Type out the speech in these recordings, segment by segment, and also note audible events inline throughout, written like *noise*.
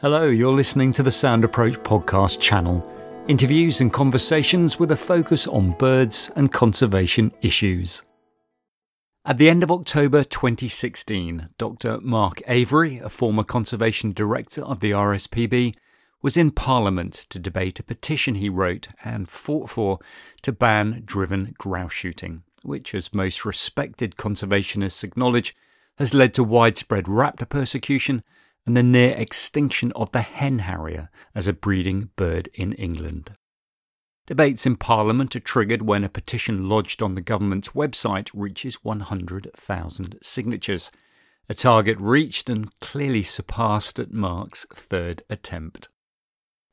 Hello, you're listening to the Sound Approach podcast channel. Interviews and conversations with a focus on birds and conservation issues. At the end of October 2016, Dr. Mark Avery, a former conservation director of the RSPB, was in Parliament to debate a petition he wrote and fought for to ban driven grouse shooting, which, as most respected conservationists acknowledge, has led to widespread raptor persecution and the near extinction of the hen harrier as a breeding bird in England. Debates in Parliament are triggered when a petition lodged on the government's website reaches 100,000 signatures, a target reached and clearly surpassed at Mark's third attempt.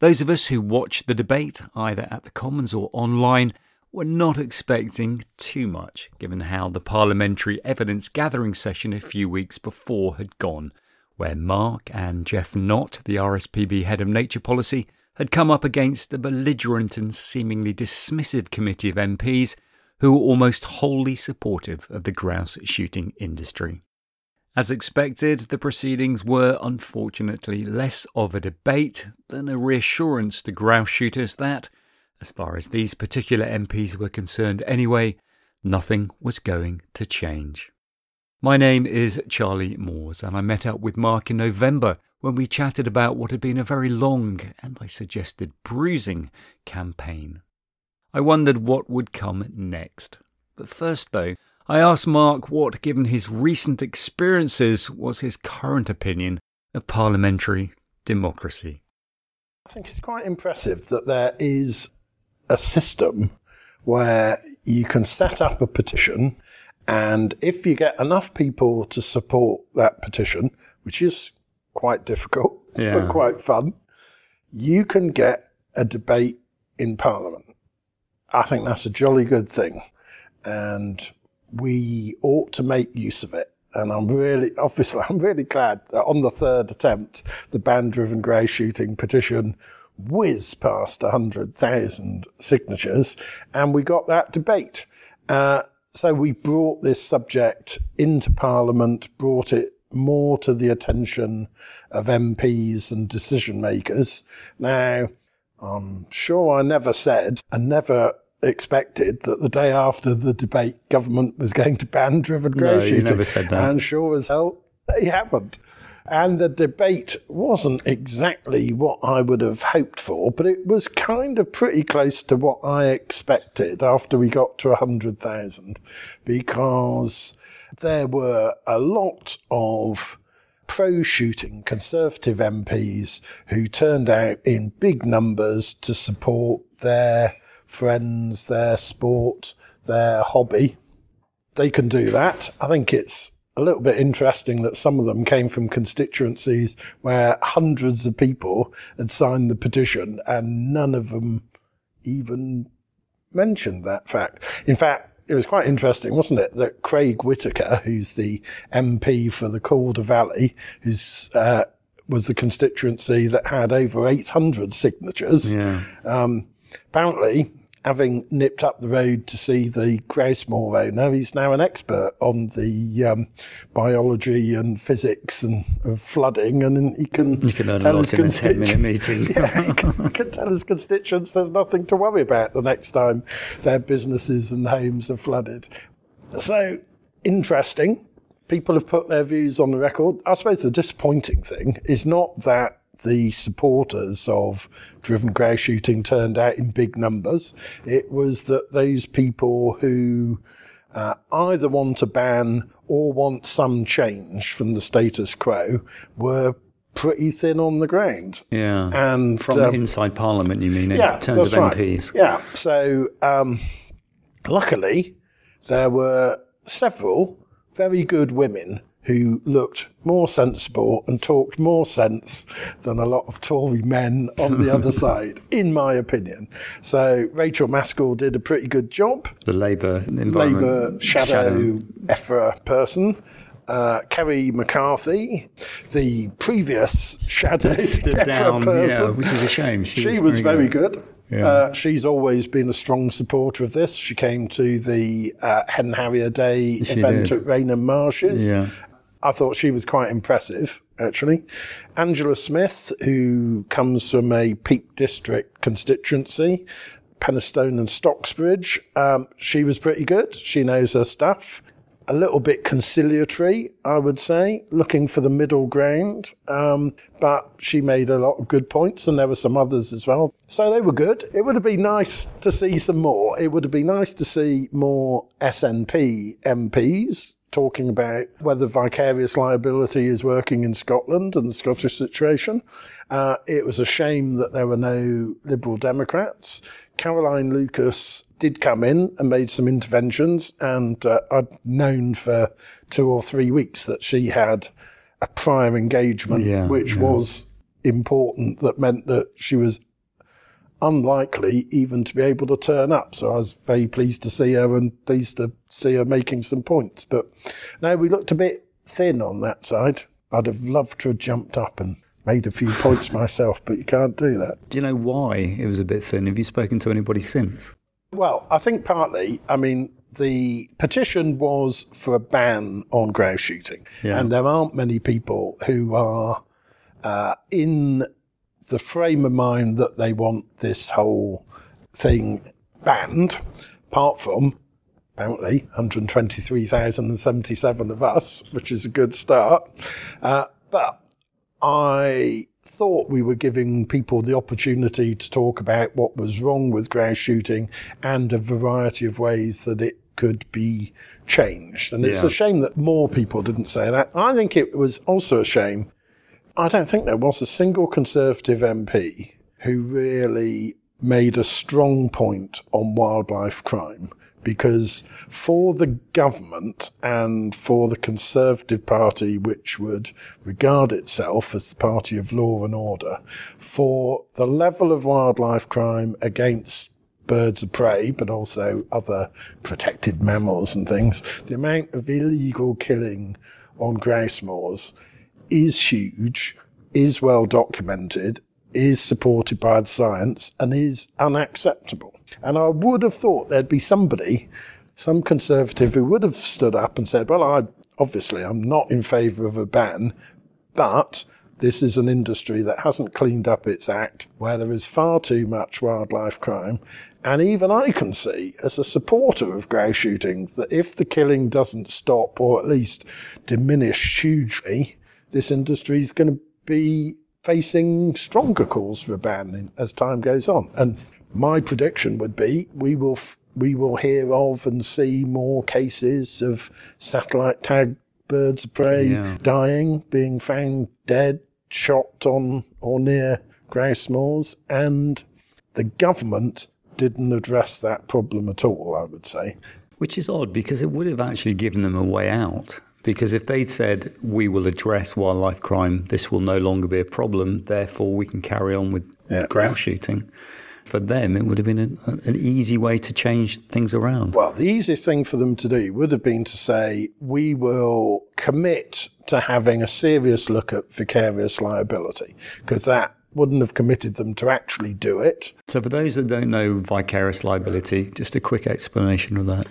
Those of us who watched the debate, either at the Commons or online, were not expecting too much, given how the parliamentary evidence gathering session a few weeks before had gone, where Mark and Jeff Knott, the RSPB head of nature policy, had come up against a belligerent and seemingly dismissive committee of MPs who were almost wholly supportive of the grouse shooting industry. As expected, the proceedings were unfortunately less of a debate than a reassurance to grouse shooters that, as far as these particular MPs were concerned anyway, nothing was going to change. My name is Charlie Moores, and I met up with Mark in November when we chatted about what had been a very long and I suggested bruising campaign. I wondered what would come next. But first, though, I asked Mark what, given his recent experiences, was his current opinion of parliamentary democracy. I think it's quite impressive that there is a system where you can set up a petition and if you get enough people to support that petition, which is quite difficult, *laughs* yeah. but quite fun, you can get a debate in Parliament. I think that's a jolly good thing. And we ought to make use of it. And I'm really, obviously, *laughs* I'm really glad that on the third attempt, the ban driven grey shooting petition whizzed past 100,000 signatures and we got that debate. Uh, so we brought this subject into Parliament, brought it more to the attention of MPs and decision makers. Now, I'm sure I never said and never expected that the day after the debate, government was going to ban driven grey no, shooting. You never said that. And sure as hell, they haven't. And the debate wasn't exactly what I would have hoped for, but it was kind of pretty close to what I expected after we got to 100,000, because there were a lot of pro shooting Conservative MPs who turned out in big numbers to support their friends, their sport, their hobby. They can do that. I think it's a little bit interesting that some of them came from constituencies where hundreds of people had signed the petition and none of them even mentioned that fact. In fact, it was quite interesting, wasn't it, that Craig Whittaker, who's the MP for the Calder Valley, who's uh, was the constituency that had over 800 signatures. Yeah. Um, apparently, having nipped up the road to see the grouse moor owner, he's now an expert on the um, biology and physics and of flooding, and he can you can learn a lot in a ten minute meeting. *laughs* yeah, can tell his constituents there's nothing to worry about the next time their businesses and homes are flooded. So interesting. People have put their views on the record. I suppose the disappointing thing is not that the supporters of driven grouse shooting turned out in big numbers. It was that those people who uh, either want to ban or want some change from the status quo were pretty thin on the ground. Yeah. And from um, inside Parliament, you mean, in yeah, terms of MPs? Right. Yeah. So, um, luckily, there were several very good women who looked more sensible and talked more sense than a lot of Tory men on the other *laughs* side, in my opinion. So Rachael Maskell did a pretty good job. The Labour Labour shadow, shadow. EFRA person. Uh, Kerry McCarthy, the previous shadow stood down, person, yeah, which is a shame. She, she was, was, very, good. good. Yeah. Uh, she's always been a strong supporter of this. She came to the uh, Hen Harrier Day she event did. at Rainham Marshes. Yeah. I thought she was quite impressive, actually. Angela Smith, who comes from a Peak District constituency, Penistone and Stocksbridge, um, she was pretty good. She knows her stuff a little bit conciliatory, I would say, looking for the middle ground. Um, but she made a lot of good points, and there were some others as well. So they were good. It would have been nice to see some more. It would have been nice to see more SNP MPs talking about whether vicarious liability is working in Scotland and the Scottish situation. Uh, it was a shame that there were no Liberal Democrats. Caroline Lucas did come in and made some interventions, and uh, I'd known for two or three weeks that she had a prior engagement, yeah, which yeah. was important. That meant that she was unlikely even to be able to turn up. So I was very pleased to see her and pleased to see her making some points. But now we looked a bit thin on that side. I'd have loved to have jumped up and made a few *laughs* points myself, but you can't do that. Do you know why it was a bit thin? Have you spoken to anybody since? Well, I think partly, I mean, the petition was for a ban on grouse shooting. Yeah. And there aren't many people who are uh, in the frame of mind that they want this whole thing banned, apart from apparently 123,077 of us, which is a good start. Uh, but I thought we were giving people the opportunity to talk about what was wrong with grouse shooting and a variety of ways that it could be changed. And it's a shame that more people didn't say that. I think it was also a shame. I don't think there was a single Conservative MP who really made a strong point on wildlife crime because for the government and for the Conservative Party, which would regard itself as the party of law and order, for the level of wildlife crime against birds of prey, but also other protected mammals and things, the amount of illegal killing on grouse moors is huge, is well documented, is supported by the science, and is unacceptable. And I would have thought there'd be somebody, some conservative, who would have stood up and said, Well, I obviously I'm not in favour of a ban, but this is an industry that hasn't cleaned up its act, where there is far too much wildlife crime. And even I can see, as a supporter of grouse shooting, that if the killing doesn't stop or at least diminish hugely, this industry is going to be facing stronger calls for a ban as time goes on. And my prediction would be we will we will hear of and see more cases of satellite tag birds of prey yeah. dying, being found dead, shot on or near grouse moors, and the government didn't address that problem at all. I would say, which is odd because it would have actually given them a way out. Because if they'd said, we will address wildlife crime, this will no longer be a problem, therefore we can carry on with yeah. grouse shooting, for them, it would have been an, an easy way to change things around. Well, the easiest thing for them to do would have been to say, we will commit to having a serious look at vicarious liability, because that wouldn't have committed them to actually do it. So, for those that don't know vicarious liability, just a quick explanation of that.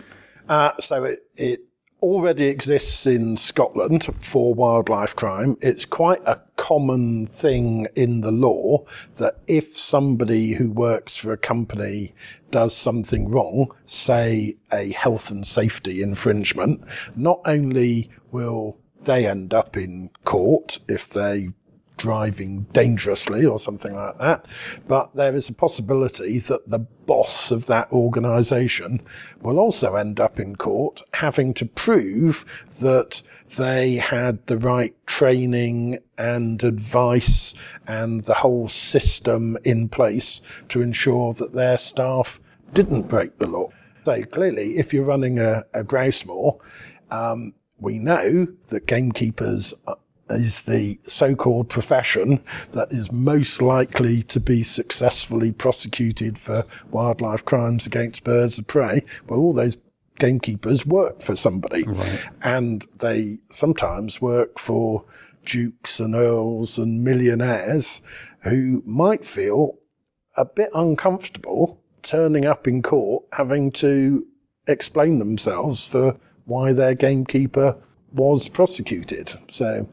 Uh, so, it, it already exists in Scotland for wildlife crime. It's quite a common thing in the law that if somebody who works for a company does something wrong, say a health and safety infringement, not only will they end up in court if they driving dangerously or something like that. But there is a possibility that the boss of that organization will also end up in court having to prove that they had the right training and advice and the whole system in place to ensure that their staff didn't break the law. So clearly, if you're running a, a grouse moor, um, we know that gamekeepers is the so-called profession that is most likely to be successfully prosecuted for wildlife crimes against birds of prey. Well, all those gamekeepers work for somebody right. and they sometimes work for dukes and earls and millionaires who might feel a bit uncomfortable turning up in court having to explain themselves for why their gamekeeper was prosecuted. So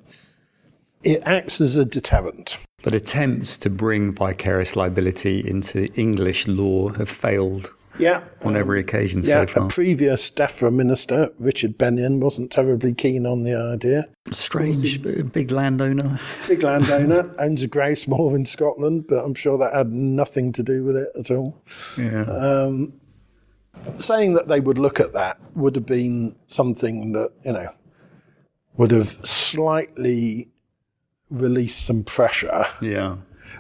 it acts as a deterrent. But attempts to bring vicarious liability into English law have failed Yeah. on every occasion Yeah, so far. a previous DEFRA minister, Richard Benyon, wasn't terribly keen on the idea. Strange, big landowner. Big landowner, *laughs* owns a grouse moor in Scotland, but I'm sure that had nothing to do with it at all. Yeah. Um, saying that they would look at that would have been something that you know would have slightly released some pressure. yeah.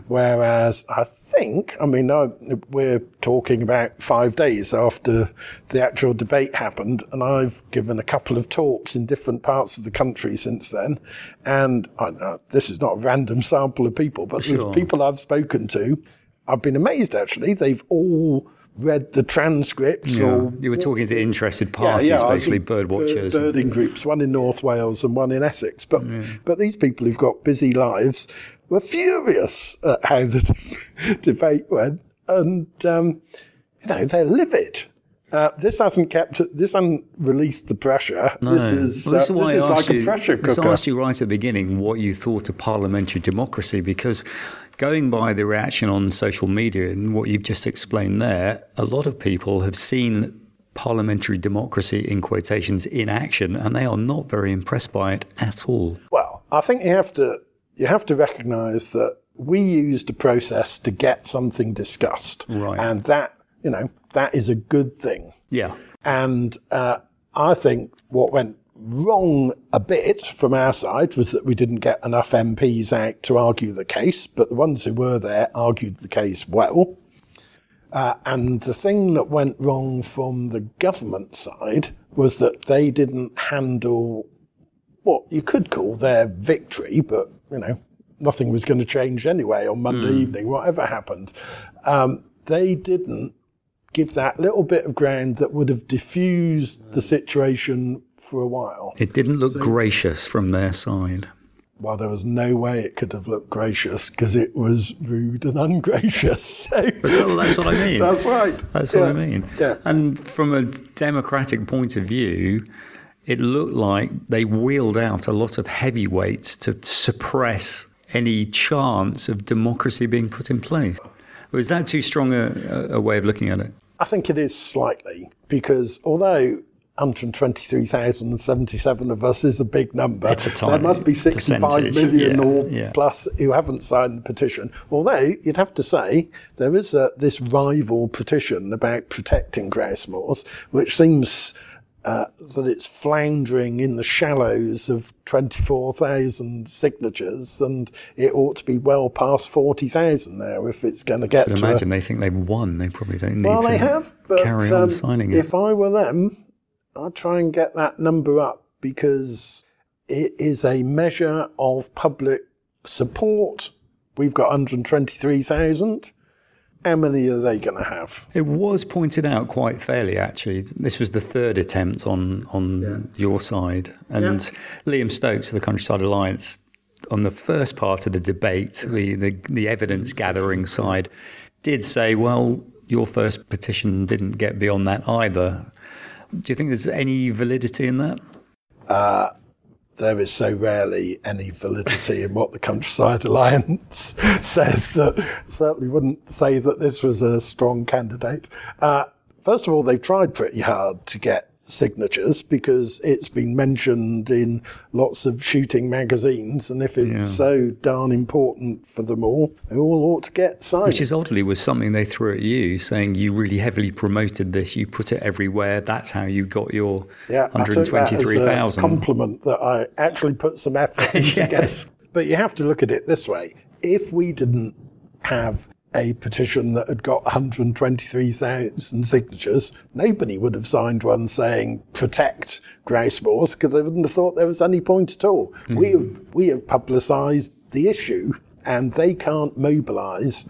Whereas I think, I mean, I, we're talking about five days after the actual debate happened, and I've given a couple of talks in different parts of the country since then. And I, this is not a random sample of people, but Sure. the people I've spoken to, I've been amazed actually. They've all read the transcripts Yeah. or You were talking to interested parties, I was basically bird watchers. bird- birding groups, one in North Wales and one in Essex. But but these people who've got busy lives were furious at how the *laughs* debate went, and um, you know they're livid. Uh, this hasn't kept. This hasn't released the pressure. This is Well, this uh, is this I is asked like you, a pressure this I asked you right at the beginning what you thought of parliamentary democracy, because going by the reaction on social media and what you've just explained there, a lot of people have seen parliamentary democracy in quotations in action, and they are not very impressed by it at all. Well, I think you have to you have to recognise that we used a process to get something discussed, Right. and that you know that is a good thing. Yeah. And uh, I think what went wrong a bit from our side was that we didn't get enough MPs out to argue the case, but the ones who were there argued the case well. Uh, and the thing that went wrong from the government side was that they didn't handle what you could call their victory, but you know, nothing was going to change anyway on Monday evening, whatever happened. Um, they didn't give that little bit of ground that would have diffused the situation for a while. It didn't look gracious from their side. Well, there was no way it could have looked gracious because it was rude and ungracious. *laughs* So So that's what I mean. *laughs* that's right. That's what I mean. Yeah. And from a democratic point of view, it looked like they wheeled out a lot of heavyweights to suppress any chance of democracy being put in place. Or is that too strong a, a- a way of looking at it? I think it is slightly because although 123,077 of us is a big number, It's a tiny there must be 65 million yeah, or yeah. plus who haven't signed the petition. Although you'd have to say there is a, this rival petition about protecting grouse moors, which seems uh, that it's floundering in the shallows of 24,000 signatures and it ought to be well past 40,000 now if it's going to get But to a- imagine they think they've won. They probably don't need well, to they have, but carry on um, signing it. if I were them, I'd try and get that number up because it is a measure of public support. We've got 123,000. How many are they going to have? It was pointed out quite fairly, actually. This was the third attempt on on your side, and Liam Stokes of the Countryside Alliance, on the first part of the debate, the, the the evidence gathering side, did say, "Well, your first petition didn't get beyond that either." Do you think there's any validity in that? Uh, there is so rarely any validity in what the Countryside Alliance *laughs* says that certainly wouldn't say that this was a strong candidate. Uh, first of all, they've tried pretty hard to get signatures because it's been mentioned in lots of shooting magazines, and if it's Yeah. so darn important for them all, they all ought to get signed. Which is oddly was something they threw at you, saying you really heavily promoted this. You put it everywhere. That's how you got your Yeah, I took that as a 123,000. compliment that I actually put some effort *laughs* into Yes. But you have to look at it this way: if we didn't have a petition that had got 123,000 signatures, nobody would have signed one saying protect grouse moors because they wouldn't have thought there was any point at all. Hmm. We have, we have publicised the issue, and they can't mobilise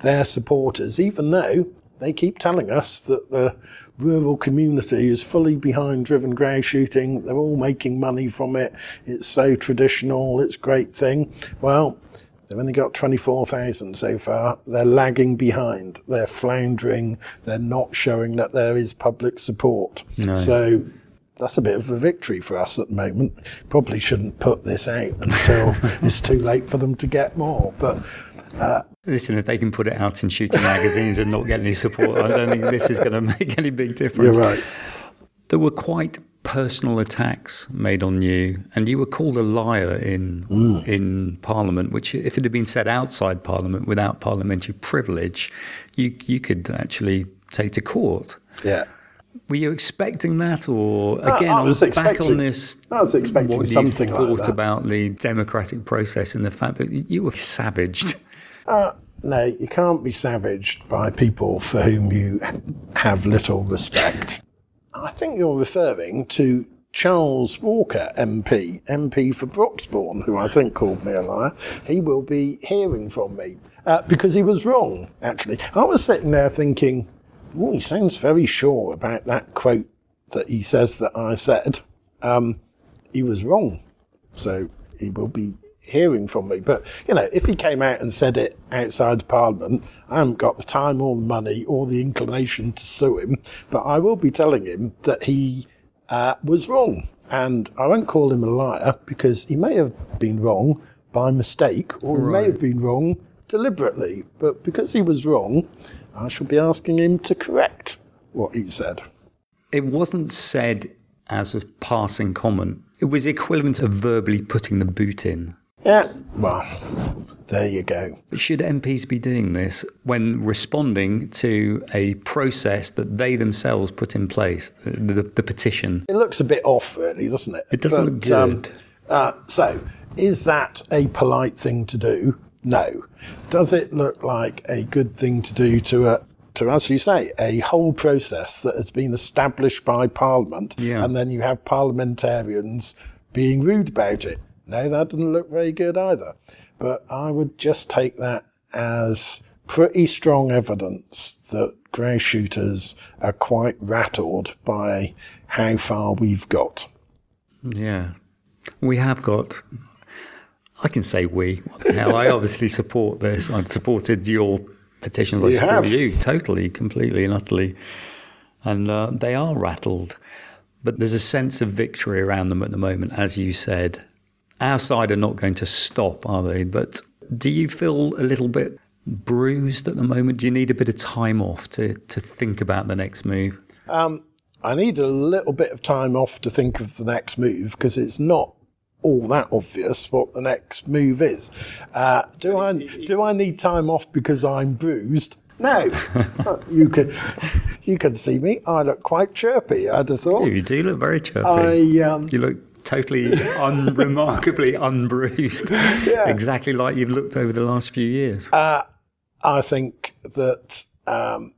their supporters, even though they keep telling us that the rural community is fully behind driven grouse shooting. They're all making money from it. It's so traditional. It's a great thing. Well, they've only got 24,000 so far. They're lagging behind. They're floundering. They're not showing that there is public support. So that's a bit of a victory for us at the moment. Probably shouldn't put this out until *laughs* it's too late for them to get more. But uh, listen, if they can put it out in shooting magazines and not get any support, I don't think this is going *laughs* to make any big difference. You're right. There were quite personal attacks made on you, and you were called a liar in mm. in Parliament. Which, if it had been said outside Parliament without parliamentary privilege, you you could actually take to court. Yeah. Were you expecting that, or again, I, I was back on this? I was expecting what something you thought like about the democratic process and the fact that you were savaged. Uh, no, you can't be savaged by people for whom you have little respect. I think you're referring to Charles Walker, MP, MP for Broxbourne, who I think called me a liar. He will be hearing from me uh, because he was wrong, actually. I was sitting there thinking, oh, he sounds very sure about that quote that he says that I said. Um, he was wrong. So he will be hearing from me. But, you know, if he came out and said it outside Parliament, I haven't got the time or the money or the inclination to sue him. But I will be telling him that he uh, was wrong. And I won't call him a liar because he may have been wrong by mistake or right. he may have been wrong deliberately. But because he was wrong, I shall be asking him to correct what he said. It wasn't said as a passing comment. It was equivalent of verbally putting the boot in. Yeah. Well, there you go. Should MPs be doing this when responding to a process that they themselves put in place, the, the, the petition? It looks a bit off, really, doesn't it? It doesn't but, look um, good. Um, uh, so, is that a polite thing to do? No. Does it look like a good thing to do to a to, as you say, a whole process that has been established by Parliament, yeah. and then you have parliamentarians being rude about it? No, that didn't look very good either. But I would just take that as pretty strong evidence that grey shooters are quite rattled by how far we've got. Yeah. We have got. I can say we. Now, I obviously support this. I've supported your petitions. I support have. you totally, completely, and utterly. And uh, they are rattled. But there's a sense of victory around them at the moment, as you said. Our side are not going to stop, are they? But do you feel a little bit bruised at the moment? Do you need a bit of time off to, to think about the next move? Um, I need a little bit of time off to think of the next move because it's not all that obvious what the next move is. Uh, do I do I need time off because I'm bruised? No, *laughs* you can you can see me. I look quite chirpy. I'd have thought. You do look very chirpy. I um, you look totally unremarkably *laughs* unbruised, yeah. exactly like you've looked over the last few years? Uh, I think that um,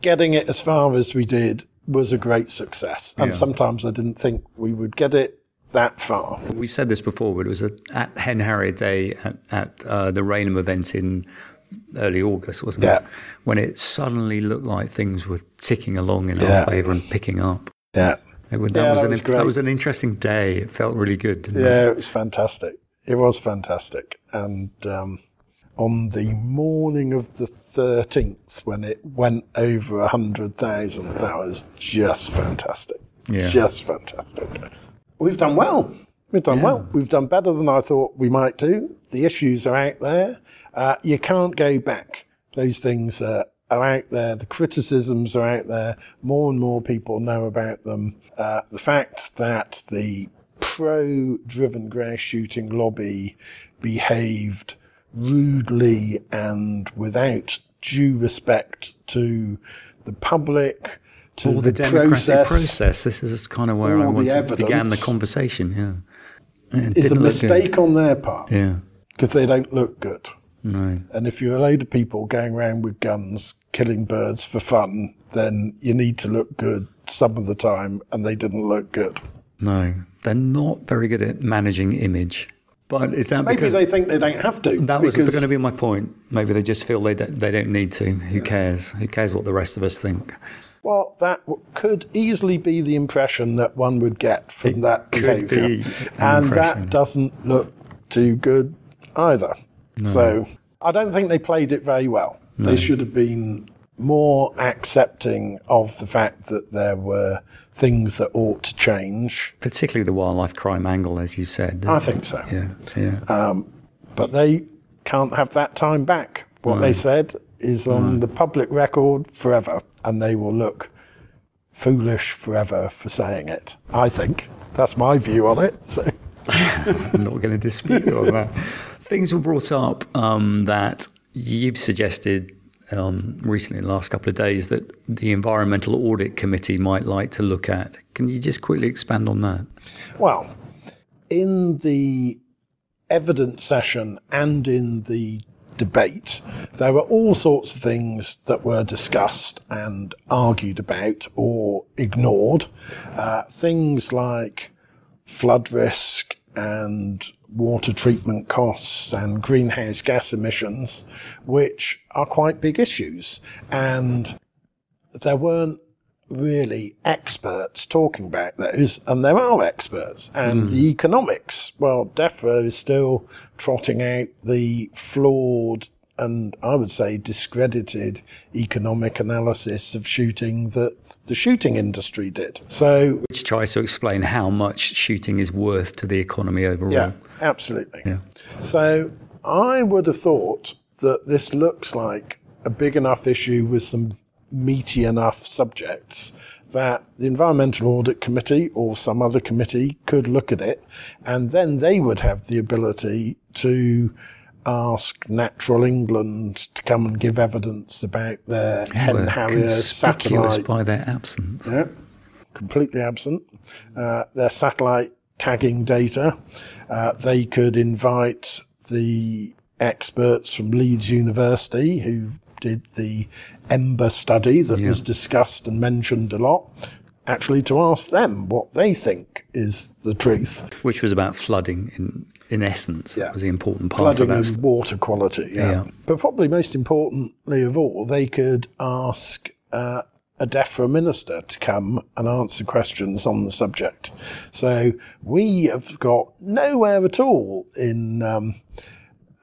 getting it as far as we did was a great success. And yeah. sometimes I didn't think we would get it that far. We've said this before, but it was at Hen Harrier Day at, at uh, the Rainham event in early August, wasn't yeah. it? When it suddenly looked like things were ticking along in yeah. our favour and picking up. Yeah. That, yeah, was, that, was an, that was an interesting day. It felt really good. yeah, it? it? was fantastic. It was fantastic. And um, on the morning of the 13th, when it went over 100,000, that was just fantastic. Yeah. Just fantastic. We've done well. We've done yeah. well. We've done better than I thought we might do. The issues are out there. Uh, you can't go back. Those things uh, are out there. The criticisms are out there. More and more people know about them. Uh, the fact that the pro driven grouse shooting lobby behaved rudely and without due respect to the public, to all the, the democratic process, process. This is kind of where I wanted, to began the conversation. Yeah, it is a mistake on their part. Yeah, because they don't look good. No. And if you're a load of people going around with guns, killing birds for fun, then you need to look good some of the time, and they didn't look good. No, they're not very good at managing image. But is that Maybe because they think they don't have to? That was going to be my point. Maybe they just feel they don't, they don't need to. Who cares? Who cares what the rest of us think? Well, that could easily be the impression that one would get from it that behaviour, and that doesn't look too good either. No. So I don't think they played it very well. No. They should have been more accepting of the fact that there were things that ought to change. Particularly the wildlife crime angle, as you said. I think so. Yeah, yeah. Um, but they can't have that time back. What they said is on the public record forever, and they will look foolish forever for saying it. I think. That's my view on it. So. *laughs* I'm not going to dispute you on that. Things were brought up um, that you've suggested um, recently in the last couple of days that the Environmental Audit Committee might like to look at. Can you just quickly expand on that? Well, in the evidence session and in the debate, there were all sorts of things that were discussed and argued about or ignored. Uh, things like flood risk and water treatment costs and greenhouse gas emissions, which are quite big issues. And there weren't really experts talking about those, and there are experts. And hmm. the economics, well, DEFRA is still trotting out the flawed and I would say discredited economic analysis of shooting that the shooting industry did. So, Which tries to explain how much shooting is worth to the economy overall. yeah, absolutely. Yeah. So I would have thought that this looks like a big enough issue with some meaty enough subjects that the Environmental Audit Committee or some other committee could look at it and then they would have the ability to ask Natural England to come and give evidence about their hen harrier conspicuous satellite by their absence. yeah, completely absent. Uh, their satellite tagging data. Uh, they could invite the experts from Leeds University who did the Ember study that was discussed and mentioned a lot. Actually, to ask them what they think is the truth. Which was about flooding in, in essence. Yeah. That was the important part flooding of that. water quality. Yeah. Yeah. But probably most importantly of all, they could ask uh, a DEFRA minister to come and answer questions on the subject. So we have got nowhere at all in um,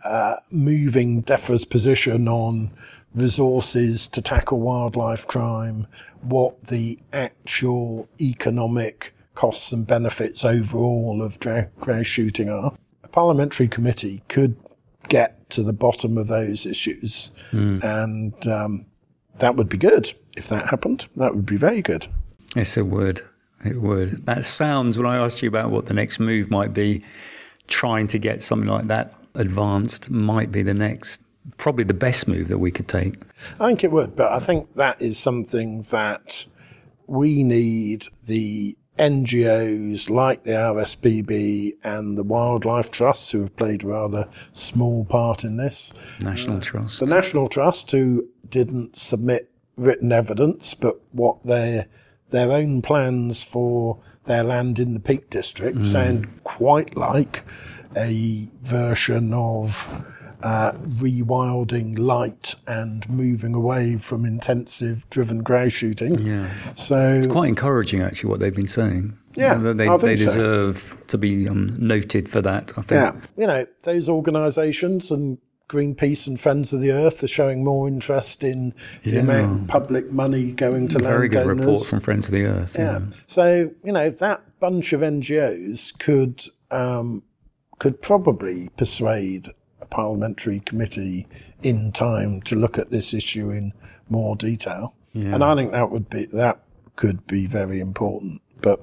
uh, moving DEFRA's position on resources to tackle wildlife crime, what the actual economic costs and benefits overall of grouse shooting are. Parliamentary committee could get to the bottom of those issues, and um, that would be good if that happened. That would be very good. Yes, it would. It would. That sounds, when I asked you about what the next move might be, trying to get something like that advanced might be the next, probably the best move that we could take. I think it would, but I think that is something that we need the NGOs like the RSPB and the Wildlife Trusts, who have played a rather small part in this. National uh, Trust. The National Trust, who didn't submit written evidence, but what their their own plans for their land in the Peak District mm. sound quite like a version of uh, rewilding light and moving away from intensive driven grouse shooting. Yeah. So it's Quite encouraging, actually, what they've been saying. Yeah, They, they, I think they so. deserve to be um, noted for that, I think. Yeah, you know, those organisations and Greenpeace and Friends of the Earth are showing more interest in the Yeah. amount of public money going to land. Very good landowners. report from Friends of the Earth. Yeah. So you know that bunch of NGOs could um, could probably persuade a parliamentary committee in time to look at this issue in more detail, and I think that would be that could be very important. But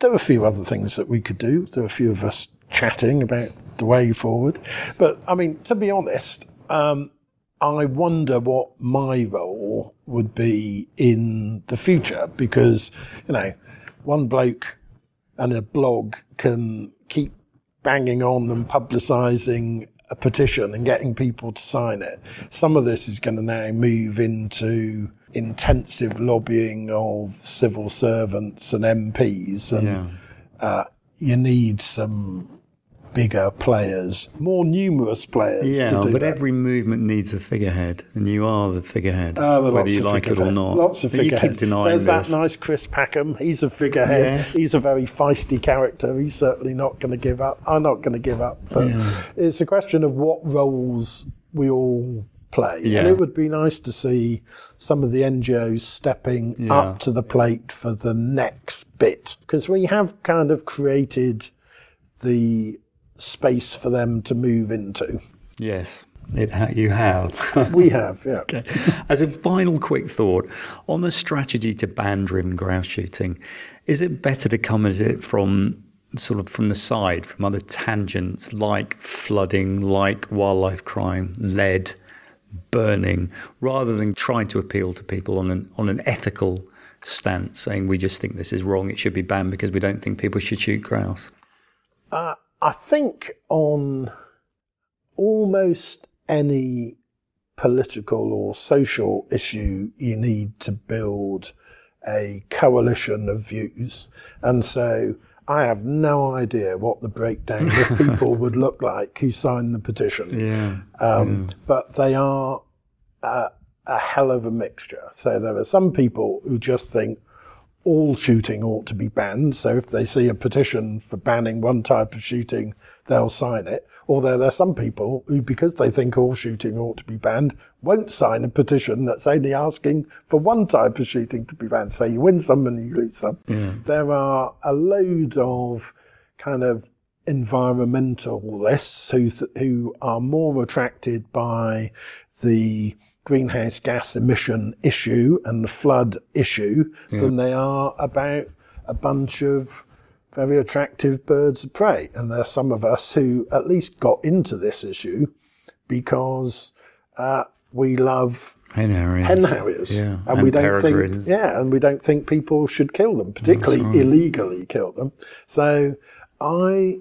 there are a few other things that we could do. There are a few of us chatting about the way forward. But I mean, to be honest, um, I wonder what my role would be in the future because, you know, one bloke and a blog can keep banging on and publicising a petition and getting people to sign it. Some of this is going to now move into intensive lobbying of civil servants and MPs, and Yeah. uh, you need some bigger players, more numerous players. Yeah, to do but that. every movement needs a figurehead, and you are the figurehead, Ah, whether you like it or not. Lots of figureheads. There's this. that nice Chris Packham. He's a figurehead. Yes. He's a very feisty character. He's certainly not going to give up. I'm not going to give up. But it's a question of what roles we all play. Yeah. And it would be nice to see some of the NGOs stepping Yeah. up to the plate for the next bit. Because we have kind of created the space for them to move into. Yes, it ha- you have. *laughs* We have, yeah. Okay. As a final quick thought on the strategy to ban driven grouse shooting, is it better to come as it from sort of from the side, from other tangents like flooding, like wildlife crime, lead, burning, rather than trying to appeal to people on an on an ethical stance, saying we just think this is wrong, it should be banned because we don't think people should shoot grouse? Uh, I think on almost any political or social issue, you need to build a coalition of views. And so I have no idea what the breakdown of *laughs* people would look like who signed the petition. Yeah. Um, But they are uh, a hell of a mixture. So there are some people who just think all shooting ought to be banned. So if they see a petition for banning one type of shooting, they'll sign it. Although there are some people who, because they think all shooting ought to be banned, won't sign a petition that's only asking for one type of shooting to be banned. So you win some and you lose some. There are a load of kind of environmentalists who th- who are more attracted by the greenhouse gas emission issue and the flood issue than they are about a bunch of very attractive birds of prey. And there are some of us who at least got into this issue because uh, we love Hen harriers. hen harriers, Yeah. and, we don't think, yeah, and we don't think people should kill them, particularly illegally kill them. So, I,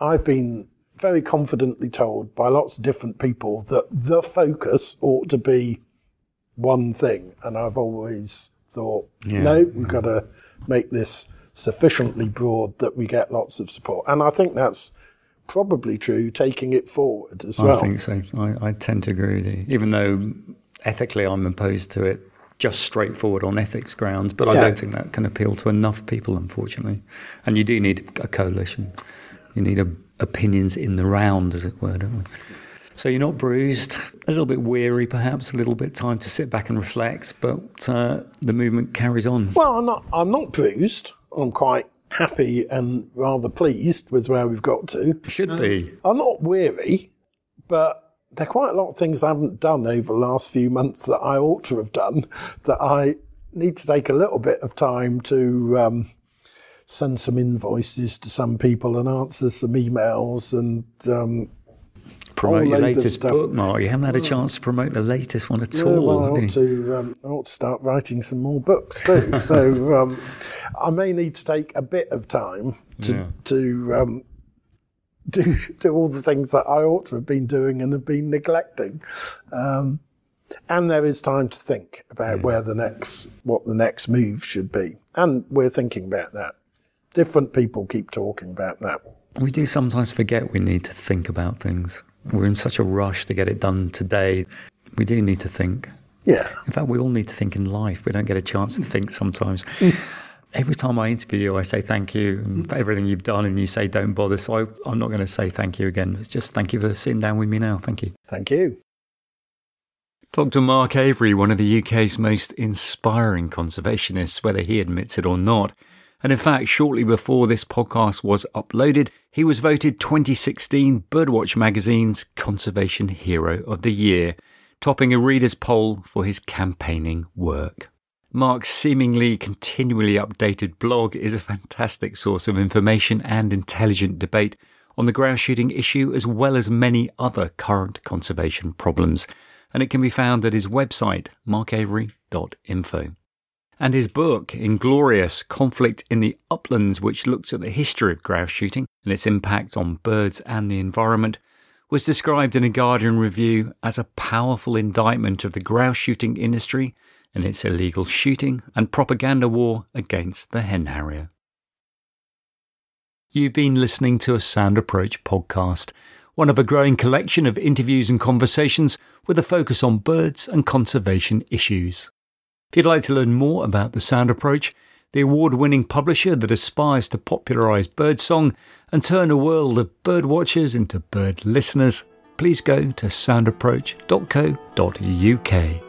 I've been very confidently told by lots of different people that the focus ought to be one thing, and I've always thought, Yeah. no, we've mm-hmm. got to make this sufficiently broad that we get lots of support, and I think that's probably true taking it forward as well. I think so. I, I tend to agree with you, even though ethically I'm opposed to it, just straightforward on ethics grounds. But I don't think that can appeal to enough people, unfortunately. And you do need a coalition. You need a, opinions in the round, as it were, don't we? So you're not bruised, a little bit weary, perhaps, a little bit time to sit back and reflect, but uh, the movement carries on. Well, I'm not. I'm not bruised. I'm quite happy and rather pleased with where we've got to. Should be. I'm not weary, but there are quite a lot of things I haven't done over the last few months that I ought to have done. That I need to take a little bit of time to um, send some invoices to some people and answer some emails and um, Promote your latest book, Mark. You haven't had a chance to promote the latest one at Yeah, all. well, I ought to. Um, I ought to start writing some more books too. *laughs* so um, I may need to take a bit of time to Yeah. to um, do *laughs* do all the things that I ought to have been doing and have been neglecting. Um, and there is time to think about where the next what the next move should be, and we're thinking about that. Different people keep talking about that. We do sometimes forget we need to think about things. We're in such a rush to get it done today. We do need to think. Yeah, In fact, we all need to think in life. We don't get a chance to think sometimes. Mm. Every time I interview you, I say thank you mm. for everything you've done, and you say don't bother. So I, I'm not going to say thank you again. It's just thank you for sitting down with me now. Thank you. thank you. Dr. Mark Avery, one of the UK's most inspiring conservationists, whether he admits it or not. And in fact, shortly before this podcast was uploaded, he was voted 2016 Birdwatch magazine's Conservation Hero of the Year, topping a reader's poll for his campaigning work. Mark's seemingly continually updated blog is a fantastic source of information and intelligent debate on the grouse shooting issue as well as many other current conservation problems and it can be found at his website, markavery.info. And his book, Inglorious Conflict in the Uplands, which looks at the history of grouse shooting and its impact on birds and the environment, was described in a Guardian review as a powerful indictment of the grouse shooting industry and its illegal shooting and propaganda war against the hen harrier. You've been listening to a Sound Approach podcast one of a growing collection of interviews and conversations with a focus on birds and conservation issues. If you'd like to learn more about the Sound Approach, the award winning publisher that aspires to popularise birdsong and turn a world of bird watchers into bird listeners, please go to soundapproach.co.uk.